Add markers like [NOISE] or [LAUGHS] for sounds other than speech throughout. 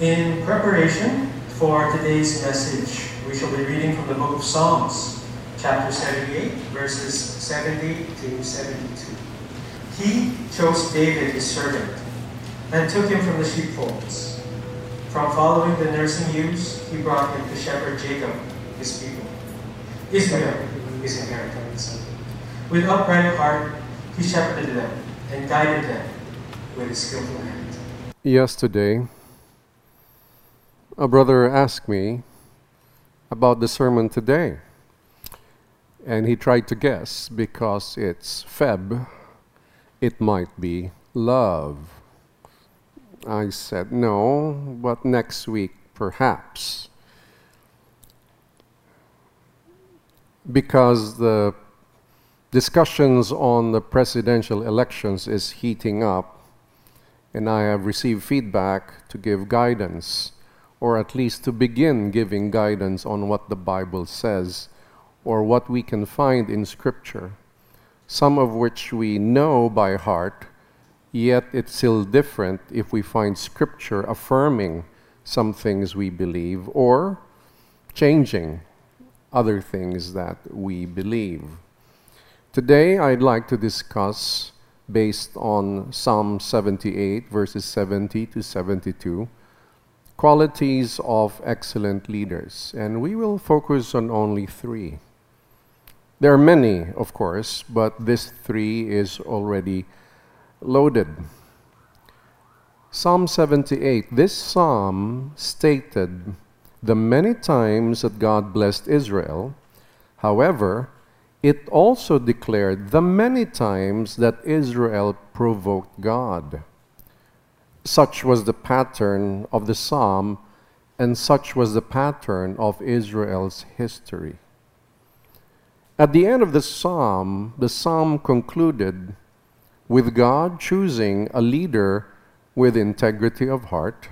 In preparation for today's message, we shall be reading from the book of Psalms, chapter 78, verses 70 to 72. He chose David, his servant, and took him from the sheepfolds. From following the nursing ewes, he brought him to shepherd Jacob, his people, Israel, his inheritance. With upright heart, he shepherded them and guided them with his skillful hand. Yesterday, a brother asked me about the sermon today. And he tried to guess because it's Feb, it might be love. I said no, but next week perhaps. Because the discussions on the presidential elections is heating up, and I have received feedback to give guidance or at least to begin giving guidance on what the Bible says or what we can find in Scripture, some of which we know by heart, yet it's still different if we find Scripture affirming some things we believe or changing other things that we believe. Today, I'd like to discuss, based on Psalm 78, verses 70 to 72 qualities of excellent leaders, and we will focus on only three. There are many, of course, but this three is already loaded. Psalm 78, this psalm stated the many times that God blessed Israel. However, it also declared the many times that Israel provoked God. Such was the pattern of the psalm, and such was the pattern of Israel's history. At the end of the psalm, the psalm concluded with God choosing a leader with integrity of heart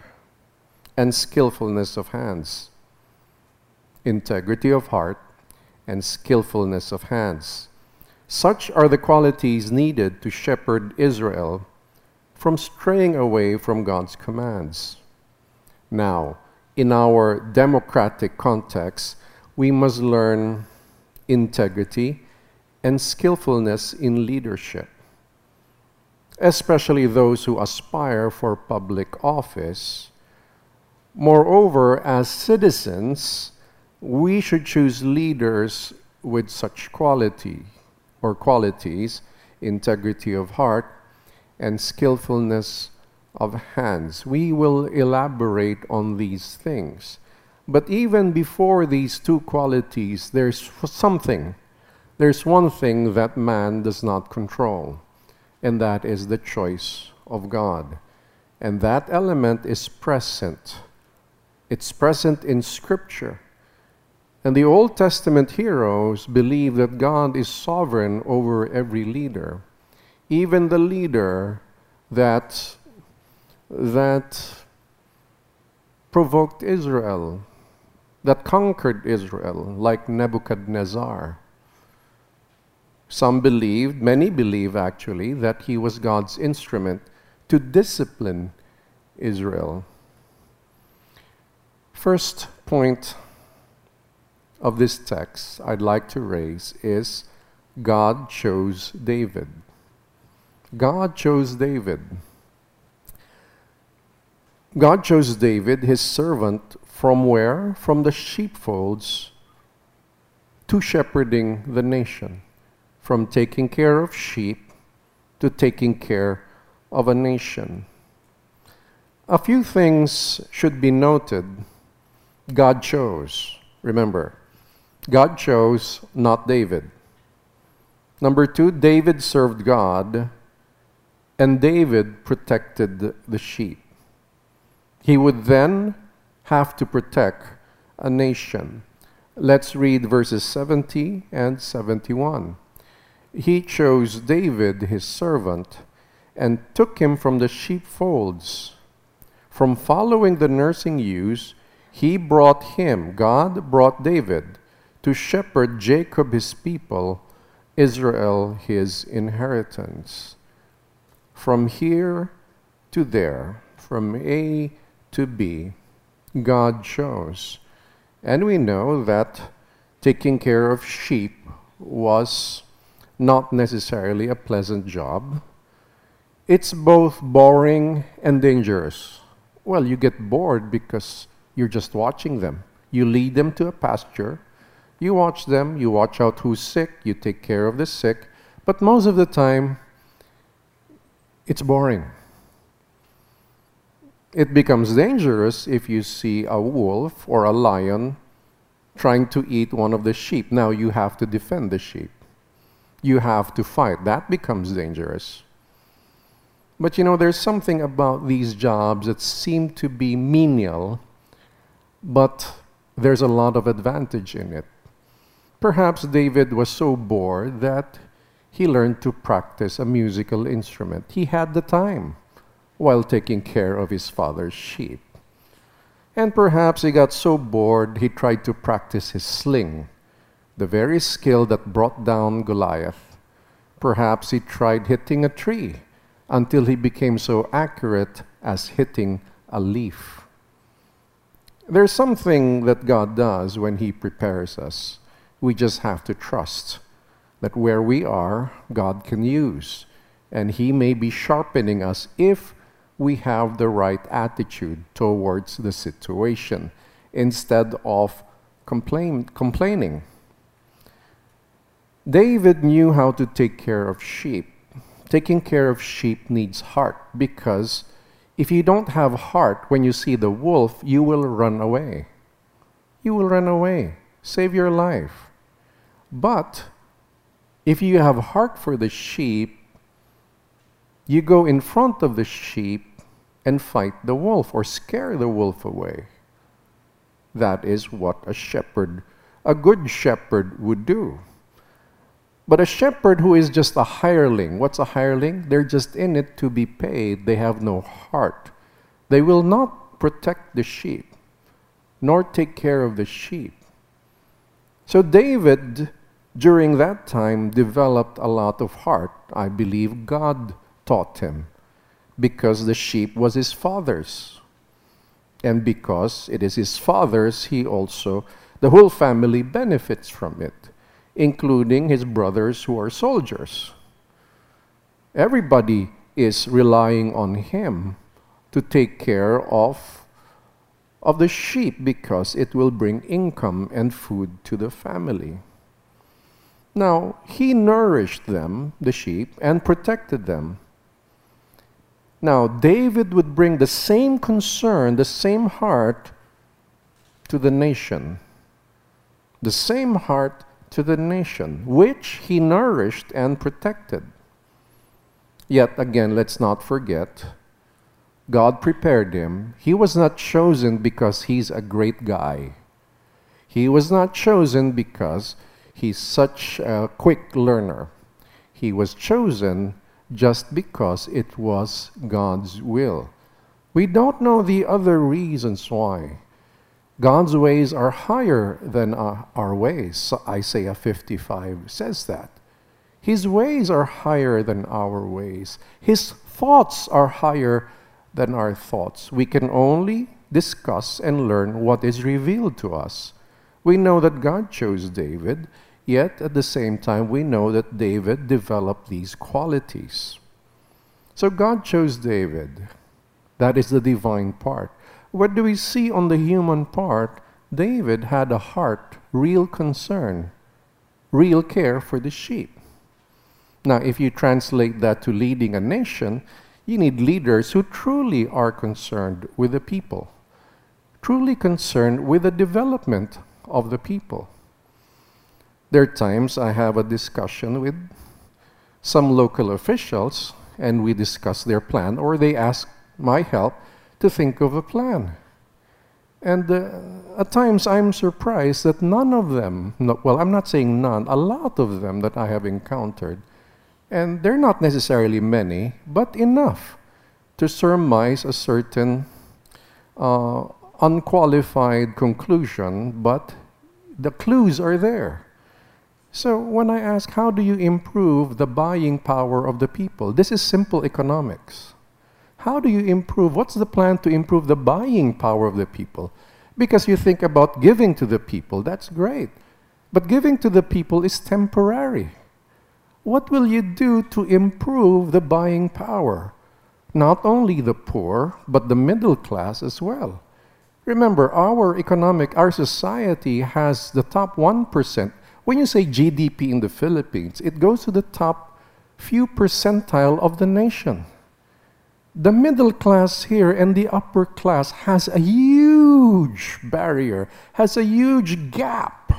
and skillfulness of hands. Integrity of heart and skillfulness of hands. Such are the qualities needed to shepherd Israel from straying away from God's commands. Now, in our democratic context, we must learn integrity and skillfulness in leadership, especially those who aspire for public office. Moreover, as citizens, we should choose leaders with such quality or qualities integrity of heart, and skillfulness of hands. We will elaborate on these things. But even before these two qualities, there's something. There's one thing that man does not control, and that is the choice of God. And that element is present. It's present in Scripture. And the Old Testament heroes believe that God is sovereign over every leader even the leader that, that provoked Israel, that conquered Israel, like Nebuchadnezzar. Some believed, many believe actually, that he was God's instrument to discipline Israel. First point of this text I'd like to raise is God chose David. God chose David. God chose David, his servant, from where? From the sheepfolds to shepherding the nation, from taking care of sheep to taking care of a nation. A few things should be noted. God chose. Remember, God chose, not David. Number two, David served God and David protected the sheep. He would then have to protect a nation. Let's read verses 70 and 71. He chose David, his servant, and took him from the sheepfolds. From following the nursing ewes, he brought him, God brought David, to shepherd Jacob his people, Israel his inheritance from here to there, from A to B, God chose. And we know that taking care of sheep was not necessarily a pleasant job. It's both boring and dangerous. Well, you get bored because you're just watching them. You lead them to a pasture, you watch them, you watch out who's sick, you take care of the sick, but most of the time, it's boring. It becomes dangerous if you see a wolf or a lion trying to eat one of the sheep. Now you have to defend the sheep. You have to fight. That becomes dangerous. But you know, there's something about these jobs that seem to be menial, but there's a lot of advantage in it. Perhaps David was so bored that he learned to practice a musical instrument. He had the time while taking care of his father's sheep. And perhaps he got so bored he tried to practice his sling, the very skill that brought down Goliath. Perhaps he tried hitting a tree until he became so accurate as hitting a leaf. There's something that God does when He prepares us. We just have to trust that where we are, God can use, and He may be sharpening us if we have the right attitude towards the situation instead of complain, complaining. David knew how to take care of sheep. Taking care of sheep needs heart because if you don't have heart when you see the wolf, you will run away. You will run away. Save your life. But if you have heart for the sheep, you go in front of the sheep and fight the wolf or scare the wolf away. That is what a shepherd, a good shepherd, would do. But a shepherd who is just a hireling, what's a hireling? They're just in it to be paid. They have no heart. They will not protect the sheep, nor take care of the sheep. So David, during that time, developed a lot of heart. I believe God taught him because the sheep was his father's. And because it is his father's, he also, the whole family benefits from it, including his brothers who are soldiers. Everybody is relying on him to take care of, of the sheep because it will bring income and food to the family. Now, he nourished them, the sheep, and protected them. Now, David would bring the same concern, the same heart to the nation. The same heart to the nation, which he nourished and protected. Yet again, let's not forget, God prepared him. He was not chosen because he's a great guy. He was not chosen because he's such a quick learner. He was chosen just because it was God's will. We don't know the other reasons why. God's ways are higher than our, ways. Isaiah 55 says that. His ways are higher than our ways. His thoughts are higher than our thoughts. We can only discuss and learn what is revealed to us. We know that God chose David Yet at the same time, we know that David developed these qualities. So God chose David. That is the divine part. What do we see on the human part? David had a heart, real concern, real care for the sheep. Now, if you translate that to leading a nation, you need leaders who truly are concerned with the people, truly concerned with the development of the people. There are times I have a discussion with some local officials and we discuss their plan, or they ask my help to think of a plan. And uh, at times I'm surprised that none of them, no, well, I'm not saying none, a lot of them that I have encountered, and they're not necessarily many, but enough to surmise a certain uh, unqualified conclusion, but the clues are there. So when I ask, how do you improve the buying power of the people? This is simple economics. How do you improve? What's the plan to improve the buying power of the people? Because you think about giving to the people, that's great. But giving to the people is temporary. What will you do to improve the buying power? Not only the poor, but the middle class as well. Remember, our economic, our society has the top 1%. When you say GDP in the Philippines, it goes to the top few percentile of the nation. The middle class here and the upper class has a huge barrier, has a huge gap.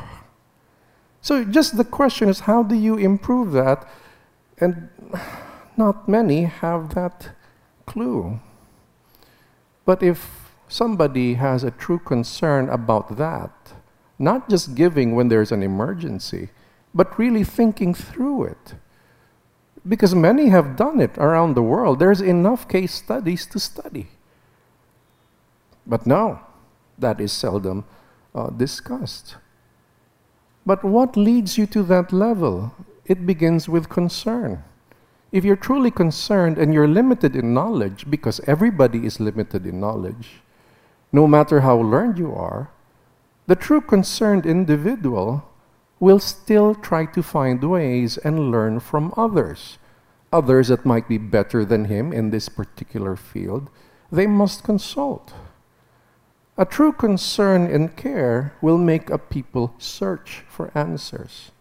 So just the question is how do you improve that? And not many have that clue. But if somebody has a true concern about that, not just giving when there's an emergency, but really thinking through it, because many have done it around the world. There's enough case studies to study. But no, that is seldom uh, discussed. But what leads you to that level? It begins with concern. If you're truly concerned and you're limited in knowledge, because everybody is limited in knowledge, no matter how learned you are, the true concerned individual will still try to find ways and learn from others. Others that might be better than him in this particular field, they must consult. A true concern and care will make a people search for answers.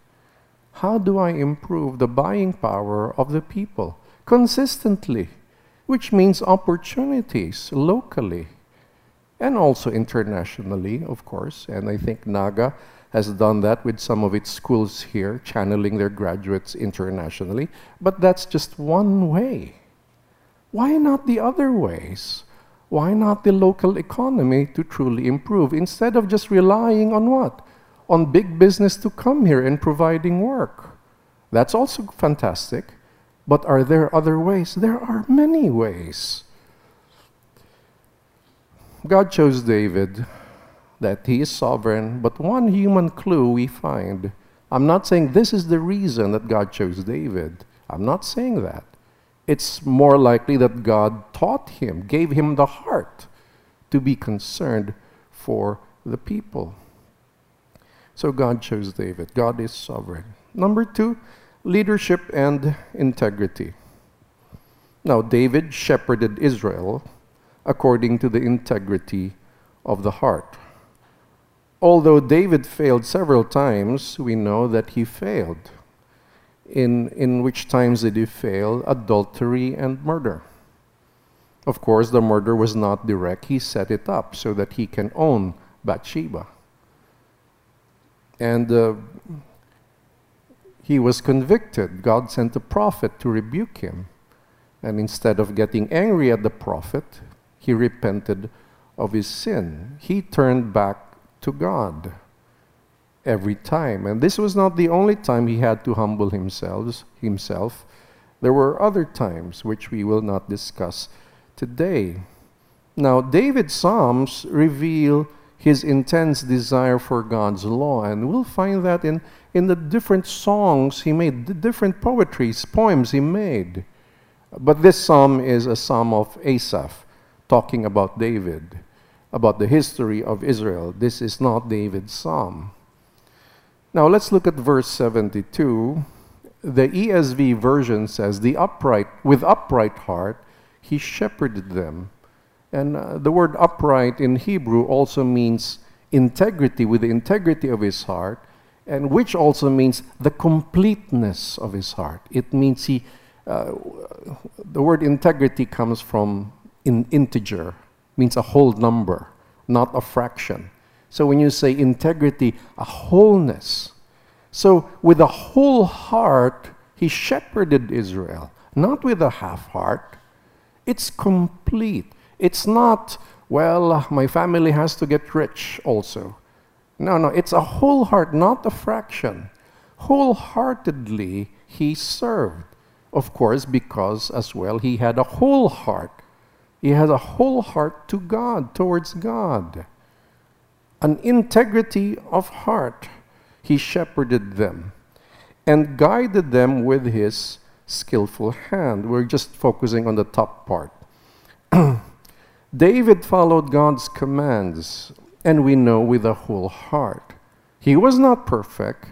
How do I improve the buying power of the people consistently, which means opportunities locally and also internationally, of course. And I think NAGA has done that with some of its schools here, channeling their graduates internationally. But that's just one way. Why not the other ways? Why not the local economy to truly improve instead of just relying on what? On big business to come here and providing work. That's also fantastic. But are there other ways? There are many ways. God chose David that he is sovereign, but one human clue we find. I'm not saying this is the reason that God chose David. I'm not saying that. It's more likely that God taught him, gave him the heart to be concerned for the people. So God chose David. God is sovereign. Number two, leadership and integrity. Now, David shepherded Israel according to the integrity of the heart. Although David failed several times, we know that he failed. In, in which times did he fail? Adultery and murder. Of course, the murder was not direct. He set it up so that he can own Bathsheba. And uh, he was convicted. God sent a prophet to rebuke him. And instead of getting angry at the prophet, he repented of his sin. He turned back to God every time. And this was not the only time he had to humble himself. himself. There were other times which we will not discuss today. Now, David's Psalms reveal his intense desire for God's law, and we'll find that in, in the different songs he made, the different poetries, poems he made. But this psalm is a psalm of Asaph, talking about David about the history of Israel. This is not David's psalm. Now let's look at verse 72. The ESV version says, "The upright with upright heart he shepherded them." And uh, the word upright in Hebrew also means integrity with the integrity of his heart, and which also means the completeness of his heart. It means he uh, the word integrity comes from in integer, means a whole number, not a fraction. So when you say integrity, a wholeness. So with a whole heart, he shepherded Israel, not with a half heart. It's complete. It's not, well, my family has to get rich also. No, no, it's a whole heart, not a fraction. Wholeheartedly, he served. Of course, because as well, he had a whole heart he has a whole heart to God, towards God. An integrity of heart. He shepherded them and guided them with his skillful hand. We're just focusing on the top part. [CLEARS THROAT] David followed God's commands, and we know with a whole heart. He was not perfect.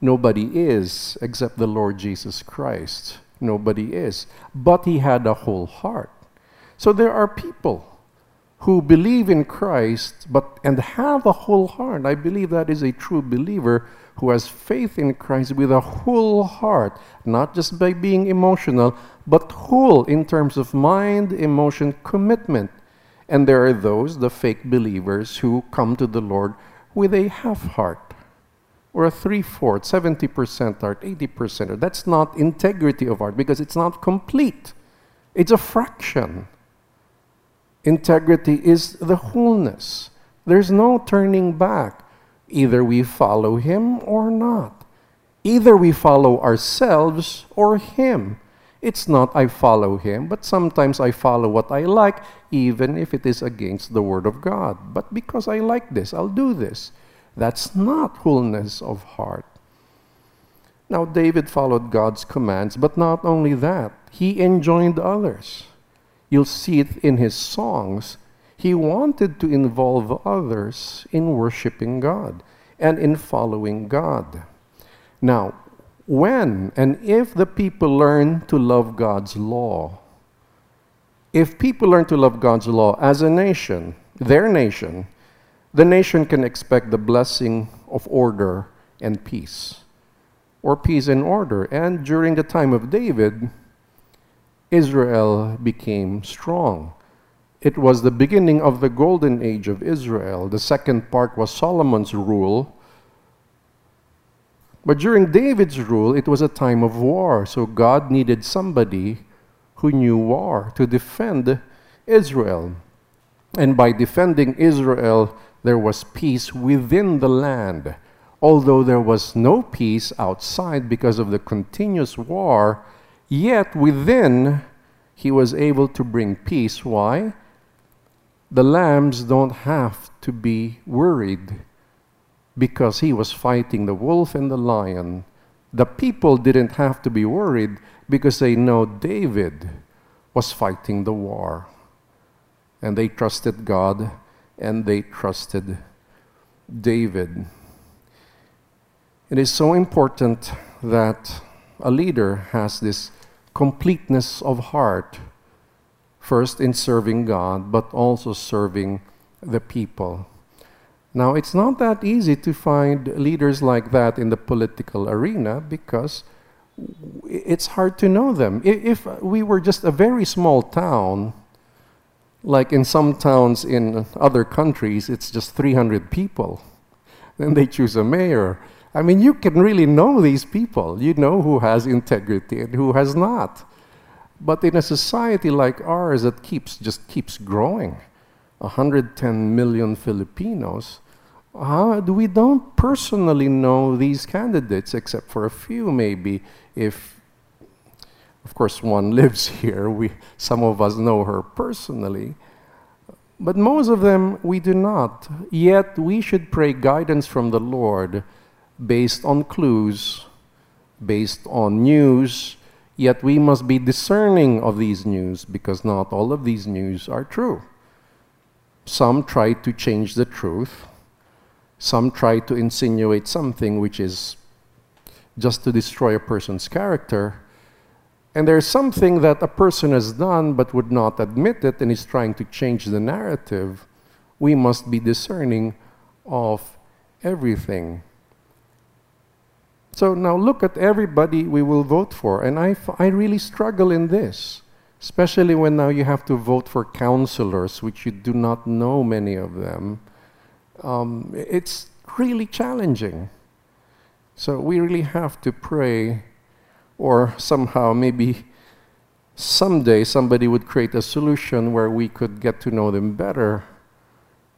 Nobody is except the Lord Jesus Christ. Nobody is. But he had a whole heart. So there are people who believe in Christ but and have a whole heart. I believe that is a true believer who has faith in Christ with a whole heart, not just by being emotional, but whole in terms of mind, emotion, commitment. And there are those, the fake believers, who come to the Lord with a half heart or a three fourth, 70% heart, 80% That's not integrity of heart because it's not complete, it's a fraction. Integrity is the wholeness. There's no turning back. Either we follow Him or not. Either we follow ourselves or Him. It's not I follow Him, but sometimes I follow what I like, even if it is against the Word of God. But because I like this, I'll do this. That's not wholeness of heart. Now, David followed God's commands, but not only that, he enjoined others. You'll see it in his songs. He wanted to involve others in worshiping God and in following God. Now, when and if the people learn to love God's law, if people learn to love God's law as a nation, their nation, the nation can expect the blessing of order and peace, or peace and order. And during the time of David, Israel became strong. It was the beginning of the golden age of Israel. The second part was Solomon's rule. But during David's rule, it was a time of war. So God needed somebody who knew war to defend Israel. And by defending Israel, there was peace within the land. Although there was no peace outside because of the continuous war, Yet within, he was able to bring peace. Why? The lambs don't have to be worried because he was fighting the wolf and the lion. The people didn't have to be worried because they know David was fighting the war. And they trusted God and they trusted David. It is so important that a leader has this completeness of heart, first in serving God, but also serving the people. Now, it's not that easy to find leaders like that in the political arena because it's hard to know them. If we were just a very small town, like in some towns in other countries, it's just 300 people, [LAUGHS] then they choose a mayor. I mean, you can really know these people. You know who has integrity and who has not. But in a society like ours that keeps just keeps growing, 110 million Filipinos, uh, we don't personally know these candidates except for a few maybe if of course one [LAUGHS] lives here we some of us know her personally but most of them we do not yet we should pray guidance from the lord based on clues, based on news, yet we must be discerning of these news because not all of these news are true. Some try to change the truth, some try to insinuate something which is just to destroy a person's character. And there's something that a person has done but would not admit it and is trying to change the narrative. We must be discerning of everything. So now look at everybody we will vote for. And I, I really struggle in this, especially when now you have to vote for councilors, which you do not know many of them. Um, it's really challenging. So we really have to pray, or somehow maybe someday somebody would create a solution where we could get to know them better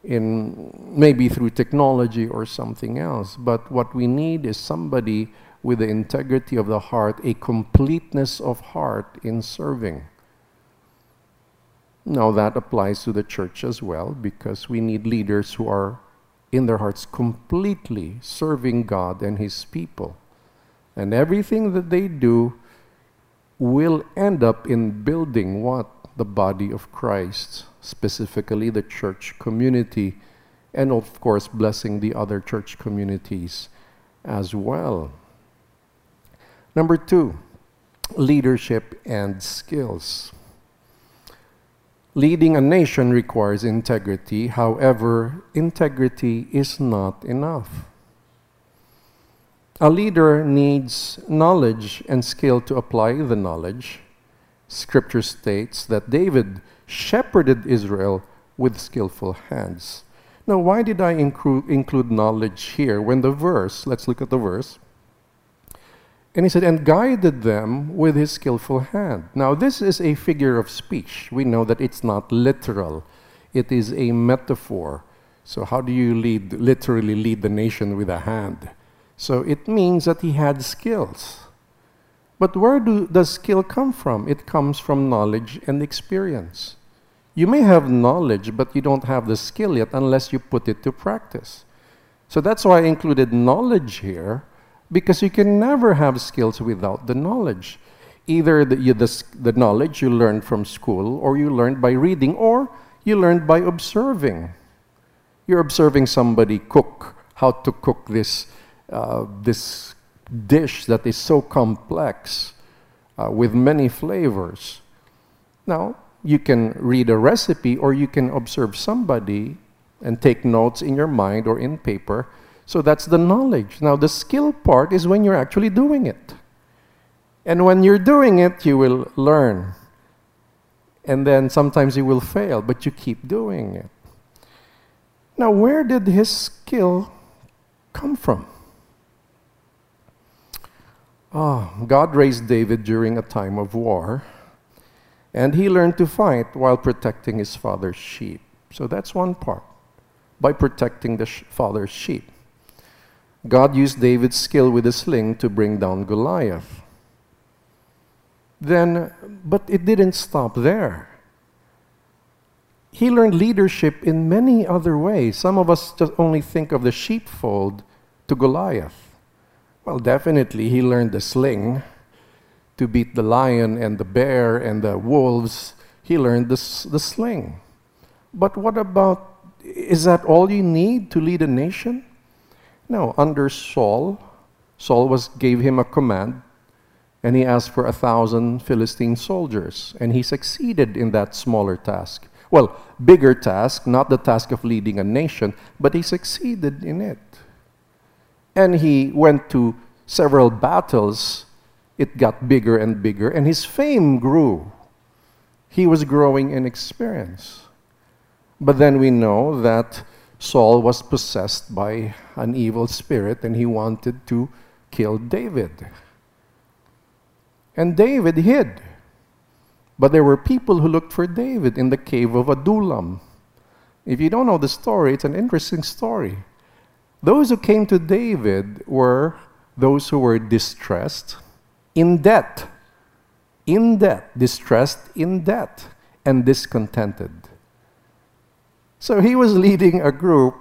in maybe through technology or something else. But what we need is somebody with the integrity of the heart, a completeness of heart in serving. Now that applies to the church as well because we need leaders who are in their hearts completely serving God and His people. And everything that they do will end up in building what? The body of Christ, specifically the church community, and of course, blessing the other church communities as well. Number two, leadership and skills. Leading a nation requires integrity, however, integrity is not enough. A leader needs knowledge and skill to apply the knowledge. Scripture states that David shepherded Israel with skillful hands. Now, why did I include, knowledge here when the verse, let's look at the verse. And he said, and guided them with his skillful hand. Now, this is a figure of speech. We know that it's not literal, it is a metaphor. So, how do you lead, literally lead the nation with a hand? So, it means that he had skills. But where do, does skill come from? It comes from knowledge and experience. You may have knowledge, but you don't have the skill yet unless you put it to practice. So that's why I included knowledge here, because you can never have skills without the knowledge. Either the, you, the, the knowledge you learned from school, or you learned by reading, or you learned by observing. You're observing somebody cook, how to cook this, uh, this dish that is so complex uh, with many flavors. Now, you can read a recipe or you can observe somebody and take notes in your mind or in paper. So that's the knowledge. Now, the skill part is when you're actually doing it. And when you're doing it, you will learn. And then sometimes you will fail, but you keep doing it. Now, where did his skill come from? Oh, God raised David during a time of war. And he learned to fight while protecting his father's sheep. So that's one part, by protecting the sh- father's sheep. God used David's skill with a sling to bring down Goliath. Then, but it didn't stop there. He learned leadership in many other ways. Some of us just only think of the sheepfold to Goliath. Well, definitely he learned the sling to beat the lion and the bear and the wolves, he learned the, the sling. But what about, is that all you need to lead a nation? No, under Saul, Saul was, gave him a command and he asked for a thousand Philistine soldiers, and he succeeded in that smaller task. Well, bigger task, not the task of leading a nation, but he succeeded in it. And he went to several battles it got bigger and bigger, and his fame grew. He was growing in experience. But then we know that Saul was possessed by an evil spirit and he wanted to kill David. And David hid. But there were people who looked for David in the cave of Adullam. If you don't know the story, it's an interesting story. Those who came to David were those who were distressed, in debt, in debt, distressed in debt, and discontented. So he was leading a group.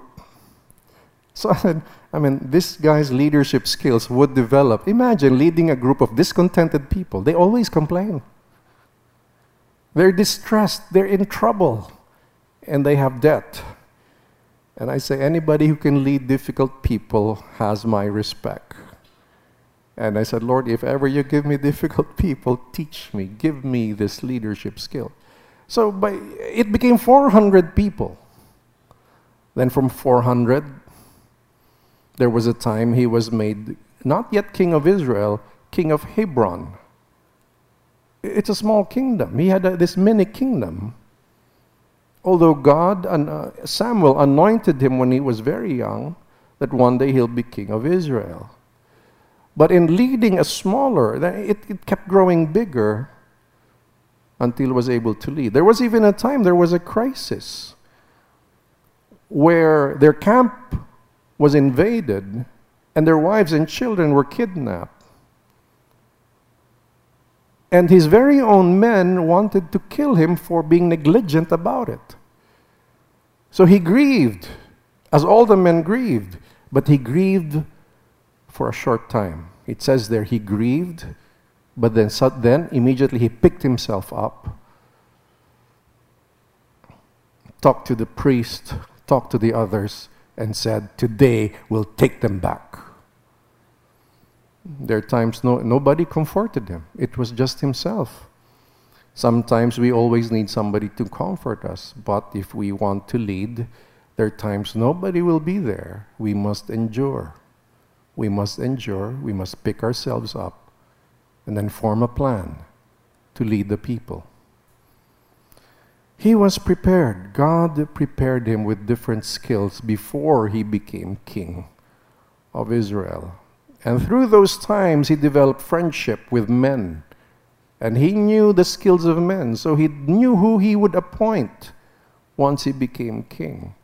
So I [LAUGHS] said, I mean, this guy's leadership skills would develop. Imagine leading a group of discontented people. They always complain. They're distressed, they're in trouble, and they have debt. And I say, anybody who can lead difficult people has my respect. And I said, Lord, if ever you give me [LAUGHS] difficult people, teach me, give me this leadership skill. So by, it became 400 people. Then from 400, there was a time he was made not yet king of Israel, king of Hebron. It's a small kingdom. He had a, this mini kingdom. Although God and uh, Samuel anointed him when he was very young, that one day he'll be king of Israel. But in leading a smaller, it, it kept growing bigger until was able to lead. There was even a time, there was a crisis where their camp was invaded and their wives and children were kidnapped. And his very own men wanted to kill him for being negligent about it. So he grieved, as all the men grieved, but he grieved for a short time. It says there, he grieved But then, then immediately he picked himself up, talked to the priest, talked to the others, and said, Today we'll take them back. There are times no, nobody comforted him, it was just himself. Sometimes we always need somebody to comfort us, but if we want to lead, there are times nobody will be there. We must endure. We must endure. We must pick ourselves up and then form a plan to lead the people. He was prepared. God prepared him with different skills before he became king of Israel. And through those times, he developed friendship with men. And he knew the skills of men, so he knew who he would appoint once he became king.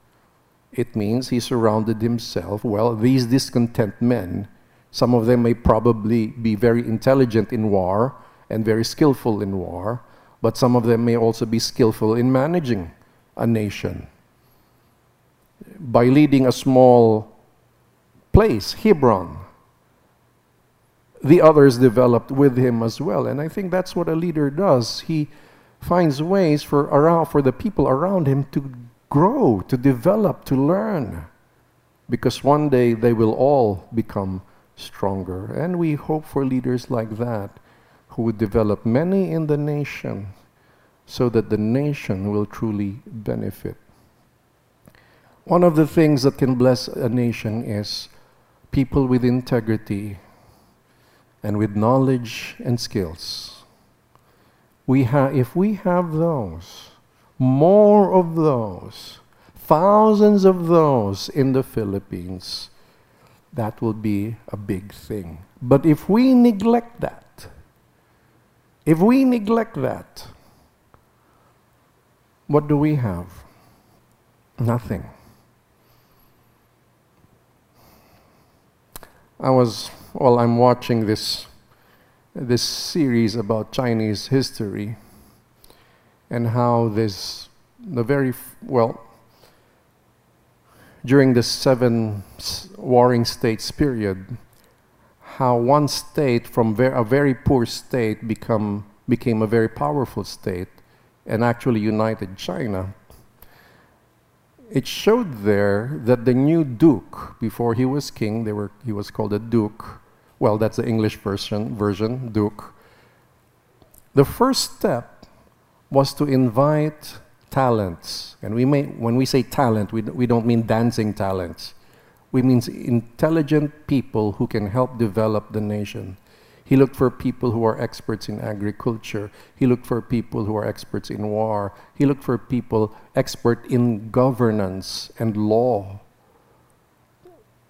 It means he surrounded himself, well, these discontent men, some of them may probably be very intelligent in war and very skillful in war, but some of them may also be skillful in managing a nation. By leading a small place, Hebron, the others developed with him as well. And I think that's what a leader does. He finds ways for around for the people around him to grow, to develop, to learn. Because one day they will all become stronger. And we hope for leaders like that who would develop many in the nation so that the nation will truly benefit. One of the things that can bless a nation is people with integrity and with knowledge and skills. We ha- if we have those, more of those, thousands of those in the Philippines, that will be a big thing. But if we neglect that, if we neglect that, what do we have? Nothing. I was, well, I'm watching this, this series about Chinese history and how this, the very, well, during the seven warring states period, how one state from ver a very poor state become, became a very powerful state and actually united China. It showed there that the new duke, before he was king, they were, he was called a duke. Well, that's the English version, version, duke. The first step was to invite talents. And we may, when we say talent, we, we don't mean dancing talents. We mean intelligent people who can help develop the nation. He looked for people who are experts in agriculture. He looked for people who are experts in war. He looked for people expert in governance and law.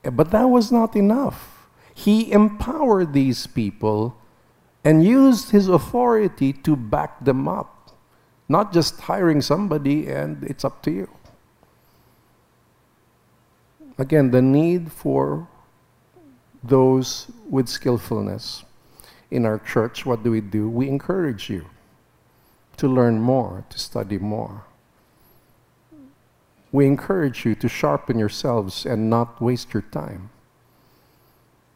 But that was not enough. He empowered these people and used his authority to back them up. Not just hiring somebody and it's up to you. Again, the need for those with skillfulness. In our church, what do we do? We encourage you to learn more, to study more. We encourage you to sharpen yourselves and not waste your time.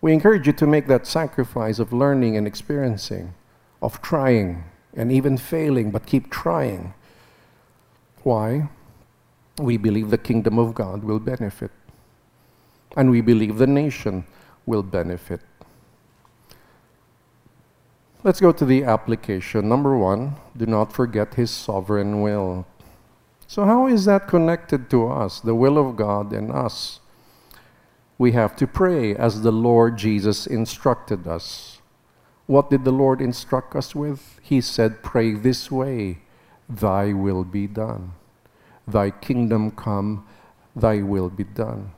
We encourage you to make that sacrifice of learning and experiencing, of trying, and even failing, but keep trying. Why? We believe the kingdom of God will benefit. And we believe the nation will benefit. Let's go to the application. Number one, do not forget his sovereign will. So, how is that connected to us, the will of God and us? We have to pray as the Lord Jesus instructed us. What did the Lord instruct us with? He said, Pray this way Thy will be done. Thy kingdom come, Thy will be done.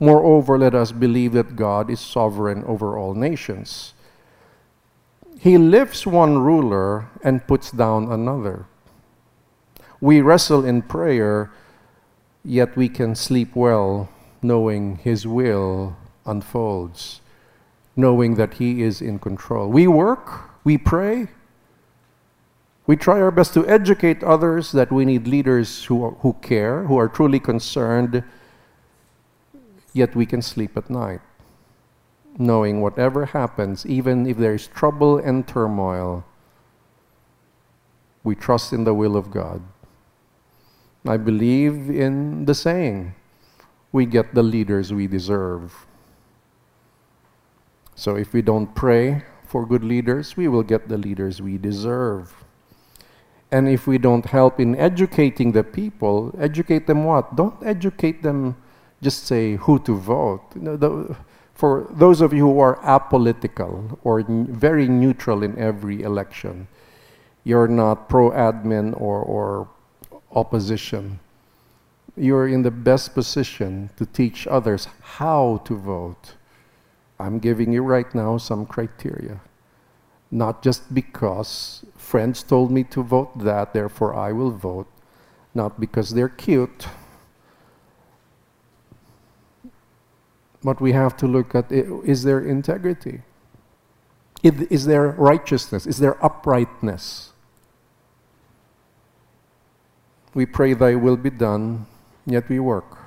Moreover, let us believe that God is sovereign over all nations. He lifts one ruler and puts down another. We wrestle in prayer, yet we can sleep well knowing His will unfolds knowing that He is in control. We work, we pray, we try our best to educate others that we need leaders who, who care, who are truly concerned, yet we can sleep at night. knowing whatever happens, even if there is trouble and turmoil, we trust in the will of God. I believe in the saying, we get the leaders we deserve. So if we don't pray for good leaders, we will get the leaders we deserve. And if we don't help in educating the people, educate them what? Don't educate them just say who to vote. For those of you who are apolitical or very neutral in every election, you're not pro admin or, or opposition. You're in the best position to teach others how to vote. I'm giving you right now some criteria. Not just because friends told me to vote that, therefore I will vote. Not because they're cute. But we have to look at is there integrity? Is there righteousness? Is there uprightness? We pray, Thy will be done, yet we work.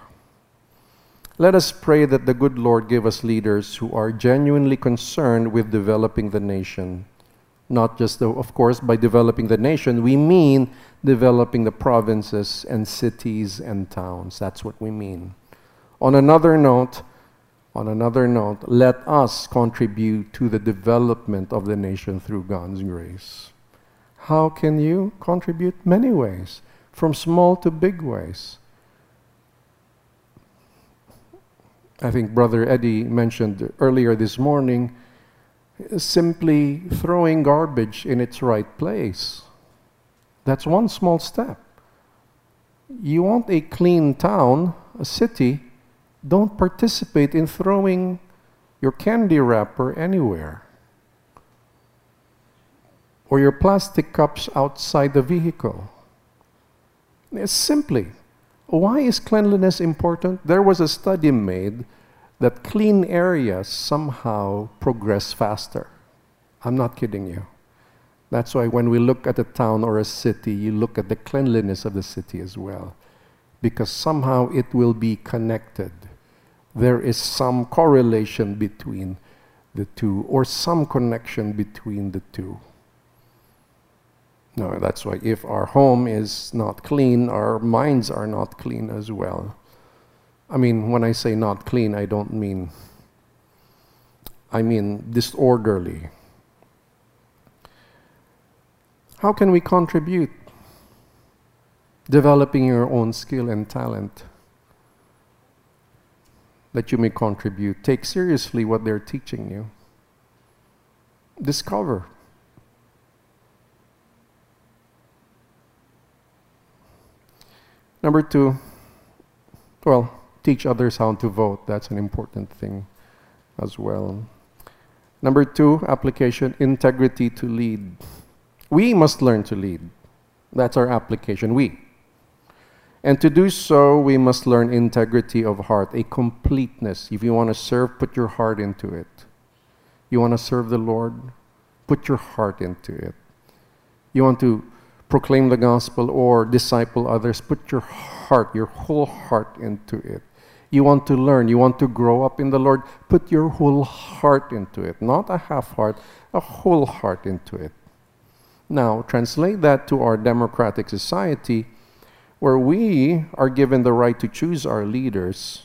Let us pray that the good Lord give us leaders who are genuinely concerned with developing the nation. Not just, the, of course, by developing the nation, we mean developing the provinces and cities and towns. That's what we mean. On another note, on another note, let us contribute to the development of the nation through God's grace. How can you contribute? Many ways from small to big ways. I think Brother Eddie mentioned earlier this morning simply throwing garbage in its right place. That's one small step. You want a clean town, a city, don't participate in throwing your candy wrapper anywhere or your plastic cups outside the vehicle. Simply, why is cleanliness important? There was a study made that clean areas somehow progress faster. I'm not kidding you. That's why when we look at a town or a city, you look at the cleanliness of the city as well. Because somehow it will be connected. There is some correlation between the two, or some connection between the two. No, that's why if our home is not clean, our minds are not clean as well. I mean, when I say not clean, I don't mean, I mean disorderly. How can we contribute? Developing your own skill and talent that you may contribute. Take seriously what they're teaching you. Discover. Number two, well, teach others how to vote. That's an important thing as well. Number two, application integrity to lead. We must learn to lead. That's our application. We. And to do so, we must learn integrity of heart, a completeness. If you want to serve, put your heart into it. You want to serve the Lord, put your heart into it. You want to proclaim the gospel or disciple others, put your heart, your whole heart into it. You want to learn, you want to grow up in the Lord, put your whole heart into it. Not a half heart, a whole heart into it. Now, translate that to our democratic society where we are given the right to choose our leaders.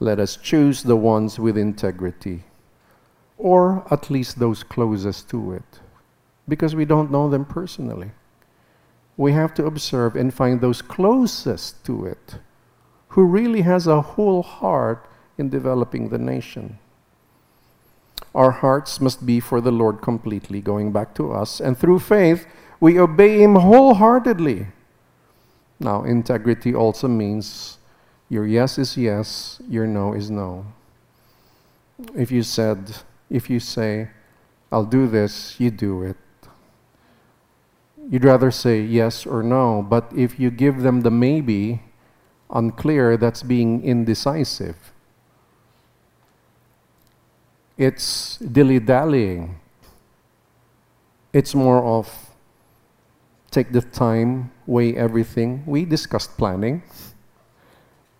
Let us choose the ones with integrity, or at least those closest to it, because we don't know them personally we have to observe and find those closest to it who really has a whole heart in developing the nation. Our hearts must be for the Lord completely, going back to us, and through faith, we obey Him wholeheartedly. Now, integrity also means your yes is yes, your no is no. If you said, if you say, I'll do this, you do it you'd rather say yes or no. But if you give them the maybe, unclear, that's being indecisive. It's dilly dallying. It's more of take the time, weigh everything. We discussed planning,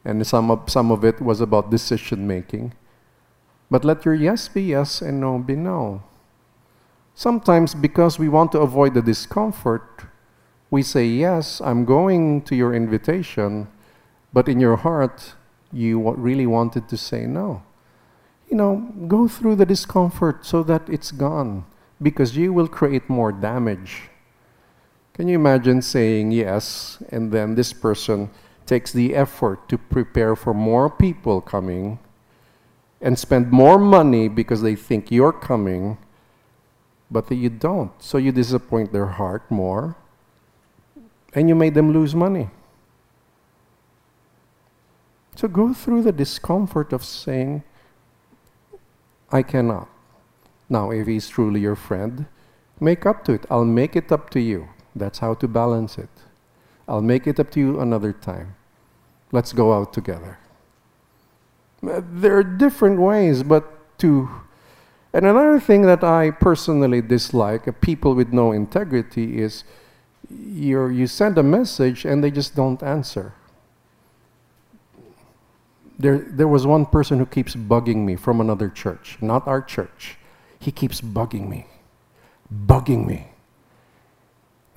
and some of, some of it was about decision making. But let your yes be yes and no be no. Sometimes, because we want to avoid the discomfort, we say, Yes, I'm going to your invitation, but in your heart, you really wanted to say no. You know, go through the discomfort so that it's gone, because you will create more damage. Can you imagine saying yes, and then this person takes the effort to prepare for more people coming and spend more money because they think you're coming, but you don't. So you disappoint their heart more, and you made them lose money. So go through the discomfort of saying, I cannot. Now, if he's truly your friend, make up to it. I'll make it up to you. That's how to balance it. I'll make it up to you another time. Let's go out together. There are different ways, but to. And another thing that I personally dislike, uh, people with no integrity, is you you send a message and they just don't answer. There, there was one person who keeps bugging me from another church, not our church. He keeps bugging me, bugging me.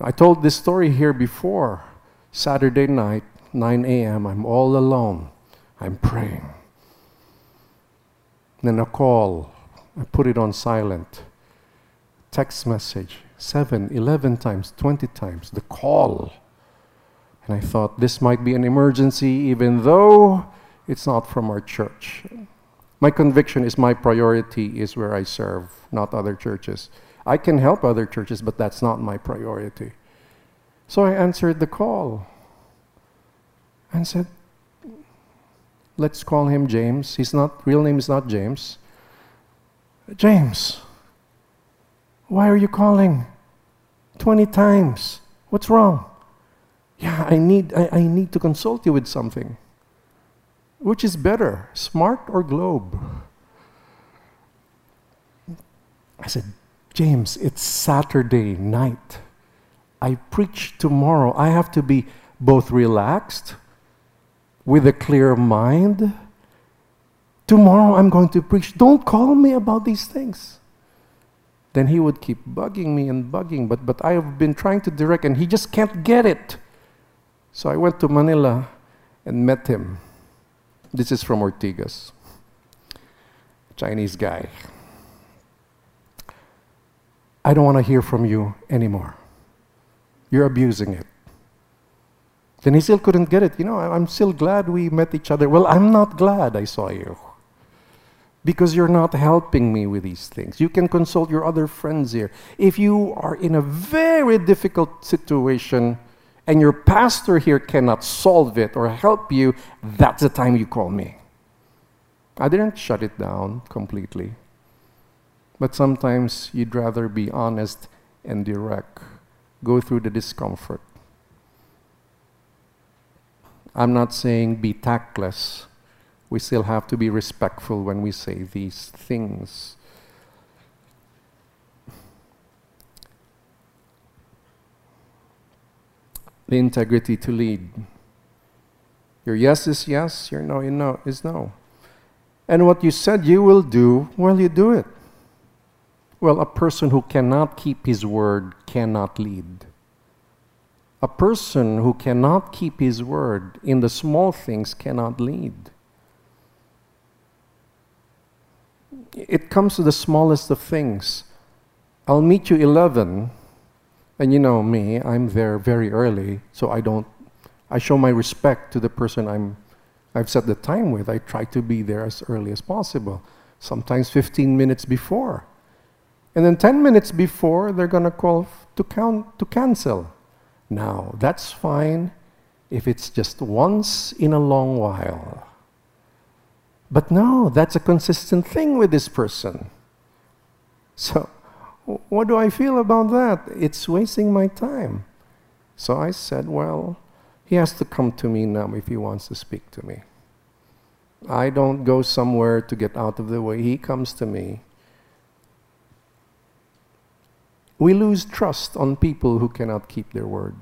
I told this story here before. Saturday night, 9 a.m., I'm all alone. I'm praying. Then a call, I put it on silent. Text message, seven, eleven times, 20 times, the call. And I thought this might be an emergency, even though it's not from our church. My conviction is my priority is where I serve, not other churches. I can help other churches, but that's not my priority. So I answered the call and said, let's call him James. His not real name is not James. James, why are you calling 20 times? What's wrong? Yeah, I need, I, I need to consult you with something. Which is better, smart or globe? I said, James, it's Saturday night. I preach tomorrow. I have to be both relaxed with a clear mind. Tomorrow I'm going to preach. Don't call me about these things. Then he would keep bugging me and bugging, but, but I have been trying to direct, and he just can't get it. So I went to Manila and met him. This is from Ortigas, Chinese guy. I don't want to hear from you anymore. You're abusing it. Then he still couldn't get it. You know, I'm still glad we met each other. Well, I'm not glad I saw you. Because you're not helping me with these things. You can consult your other friends here. If you are in a very difficult situation and your pastor here cannot solve it or help you, that's the time you call me. I didn't shut it down completely. But sometimes you'd rather be honest and direct, go through the discomfort. I'm not saying be tactless. We still have to be respectful when we say these things. The integrity to lead. Your yes is yes, your no, is no. And what you said you will do, well, you do it. Well, a person who cannot keep his word cannot lead. A person who cannot keep his word in the small things cannot lead. It comes to the smallest of things. I'll meet you 11, and you know me, I'm there very early, so I don't, I show my respect to the person I'm, I've set the time with. I try to be there as early as possible, sometimes 15 minutes before. And then 10 minutes before, they're going to call to, count, to cancel. Now, that's fine if it's just once in a long while. But no, that's a consistent thing with this person. So, what do I feel about that? It's wasting my time. So I said, well, he has to come to me now if he wants to speak to me. I don't go somewhere to get out of the way. He comes to me. We lose trust on people who cannot keep their word.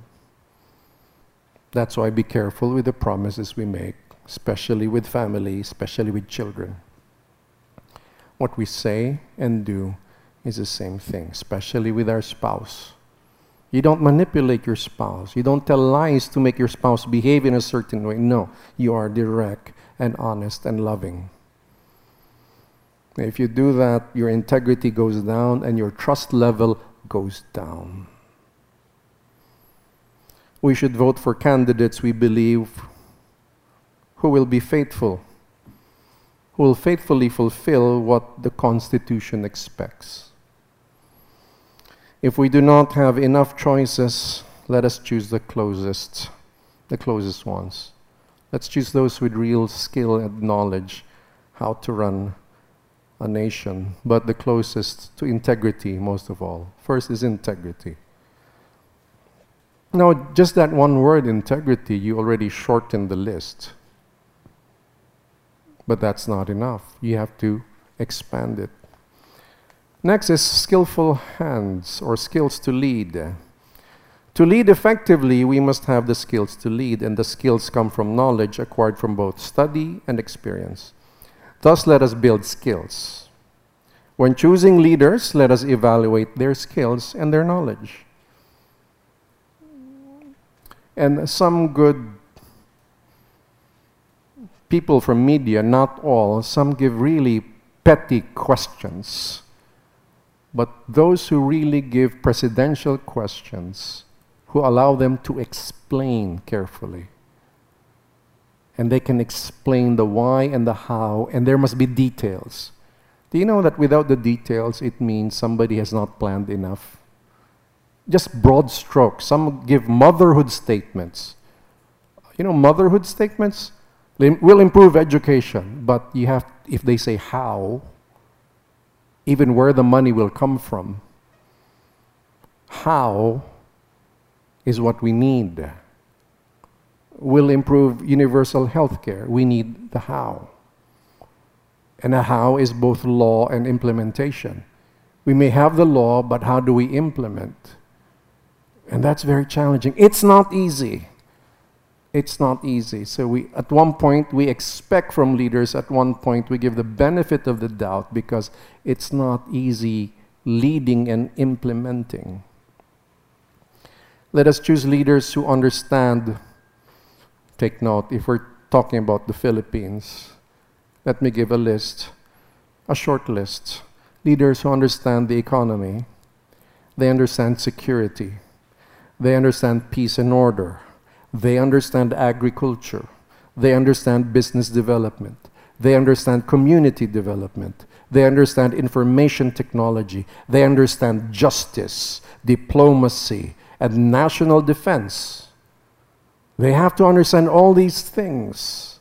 That's why be careful with the promises we make, especially with family, especially with children. what we say and do is the same thing, especially with our spouse. You don't manipulate your spouse. You don't tell lies to make your spouse behave in a certain way. No, you are direct and honest and loving. If you do that, your integrity goes down and your trust level goes down. We should vote for candidates we believe who will be faithful, who will faithfully fulfill what the Constitution expects. If we do not have enough choices, let us choose the closest, the closest ones. Let's choose those with real skill and knowledge how to run a nation, but the closest to integrity, most of all. First is integrity. Now, just that one word, integrity, you already shortened the list. But that's not enough. You have to expand it. Next is skillful hands or skills to lead. To lead effectively, we must have the skills to lead, and the skills come from knowledge acquired from both study and experience. Thus, let us build skills. When choosing leaders, let us evaluate their skills and their knowledge. And some good people from media, not all, some give really petty questions but those who really give presidential questions, who allow them to explain carefully. And they can explain the why and the how, and there must be details. Do you know that without the details, it means somebody has not planned enough? Just broad strokes. Some give motherhood statements. You know, motherhood statements will improve education, but you have, if they say how, even where the money will come from. How is what we need. We'll improve universal health care. We need the how. And a how is both law and implementation. We may have the law, but how do we implement? And that's very challenging. It's not easy it's not easy. So we, at one point, we expect from leaders, at one point, we give the benefit of the doubt because it's not easy leading and implementing. Let us choose leaders who understand. Take note, if we're talking about the Philippines, let me give a list, a short list. Leaders who understand the economy, they understand security, they understand peace and order they understand agriculture. They understand business development. They understand community development. They understand information technology. They understand justice, diplomacy, and national defense. They have to understand all these things.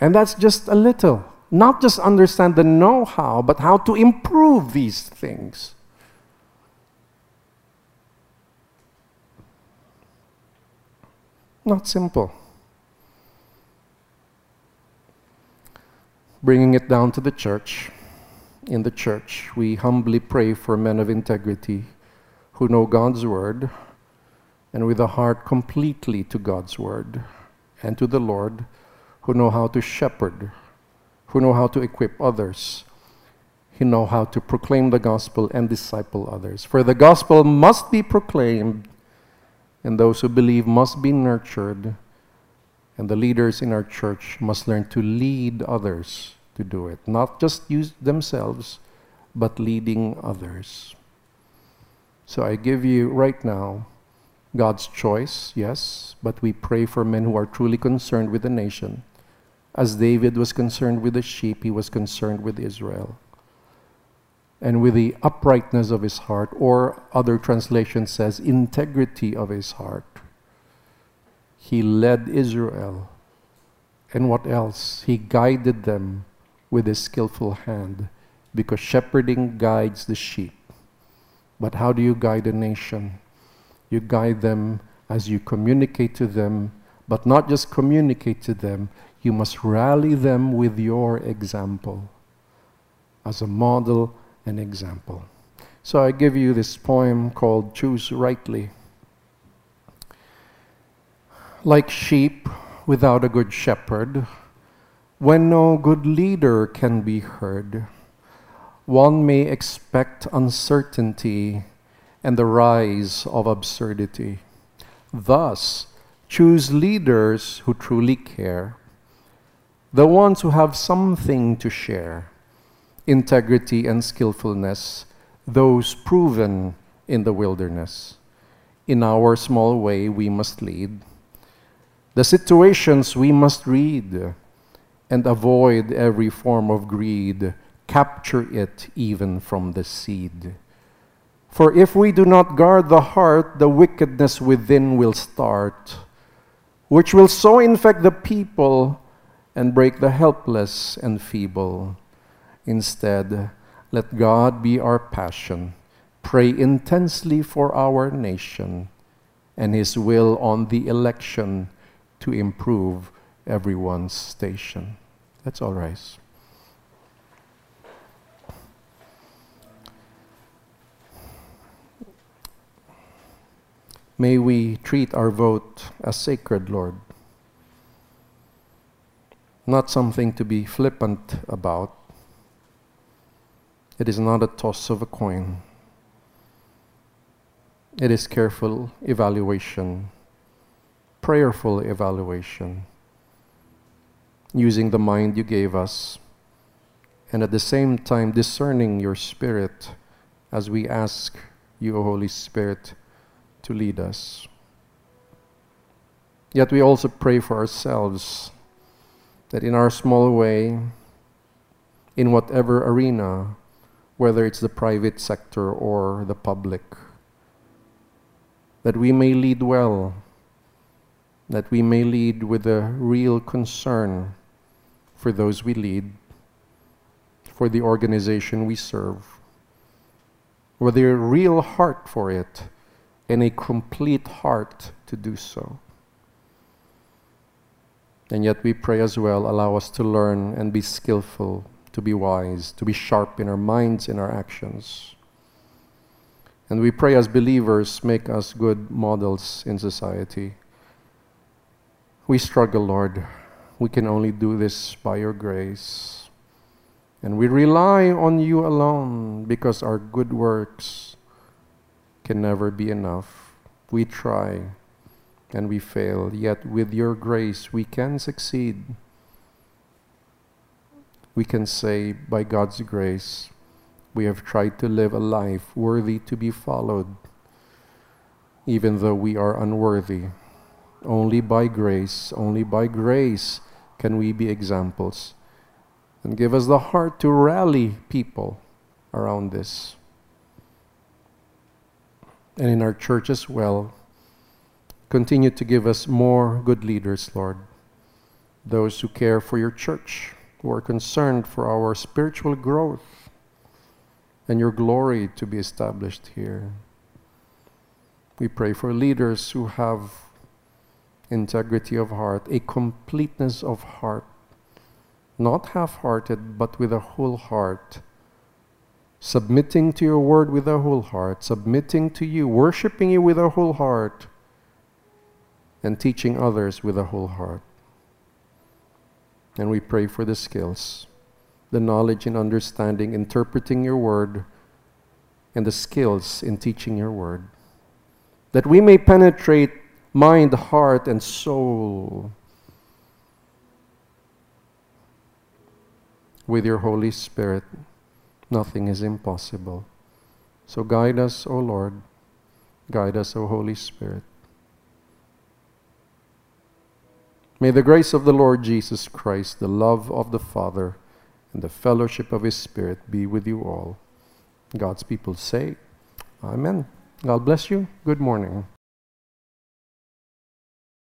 And that's just a little. Not just understand the know how, but how to improve these things. Not simple. Bringing it down to the church, in the church, we humbly pray for men of integrity who know God's word and with a heart completely to God's word and to the Lord, who know how to shepherd, who know how to equip others, who know how to proclaim the gospel and disciple others. For the gospel must be proclaimed and those who believe must be nurtured, and the leaders in our church must learn to lead others to do it, not just use themselves, but leading others. So I give you right now God's choice, yes, but we pray for men who are truly concerned with the nation. As David was concerned with the sheep, he was concerned with Israel and with the uprightness of his heart, or other translation says, integrity of his heart. He led Israel. And what else? He guided them with his skillful hand, because shepherding guides the sheep. But how do you guide a nation? You guide them as you communicate to them, but not just communicate to them, you must rally them with your example as a model an example. So I give you this poem called Choose Rightly. Like sheep without a good shepherd, When no good leader can be heard, one may expect uncertainty and the rise of absurdity. Thus, choose leaders who truly care, the ones who have something to share, integrity and skillfulness, those proven in the wilderness. In our small way, we must lead. The situations we must read and avoid every form of greed, capture it even from the seed. For if we do not guard the heart, the wickedness within will start, which will so infect the people and break the helpless and feeble. Instead, let God be our passion. Pray intensely for our nation and His will on the election to improve everyone's station. Let's all rise. May we treat our vote as sacred, Lord. Not something to be flippant about. It is not a toss of a coin. It is careful evaluation, prayerful evaluation using the mind you gave us, and at the same time discerning your Spirit as we ask you, O Holy Spirit, to lead us. Yet we also pray for ourselves that in our small way, in whatever arena, whether it's the private sector or the public, that we may lead well, that we may lead with a real concern for those we lead, for the organization we serve, with a real heart for it and a complete heart to do so. And yet we pray as well, allow us to learn and be skillful, to be wise, to be sharp in our minds in our actions. And we pray as believers, make us good models in society. We struggle, Lord. We can only do this by your grace. And we rely on you alone because our good works can never be enough. We try and we fail, yet with your grace we can succeed. We can say, by God's grace, we have tried to live a life worthy to be followed, even though we are unworthy. Only by grace, only by grace can we be examples? And give us the heart to rally people around this. And in our church as well, continue to give us more good leaders, Lord. Those who care for your church, who are concerned for our spiritual growth and your glory to be established here. We pray for leaders who have integrity of heart, a completeness of heart, not half hearted, but with a whole heart. Submitting to your word with a whole heart, submitting to you, worshiping you with a whole heart, and teaching others with a whole heart. And we pray for the skills, the knowledge and understanding, interpreting your word, and the skills in teaching your word, that we may penetrate mind, heart, and soul. With your Holy Spirit, nothing is impossible. So guide us, O Lord. Guide us, O Holy Spirit. May the grace of the Lord Jesus Christ, the love of the Father, and the fellowship of His Spirit be with you all. God's people say, Amen. God bless you. Good morning.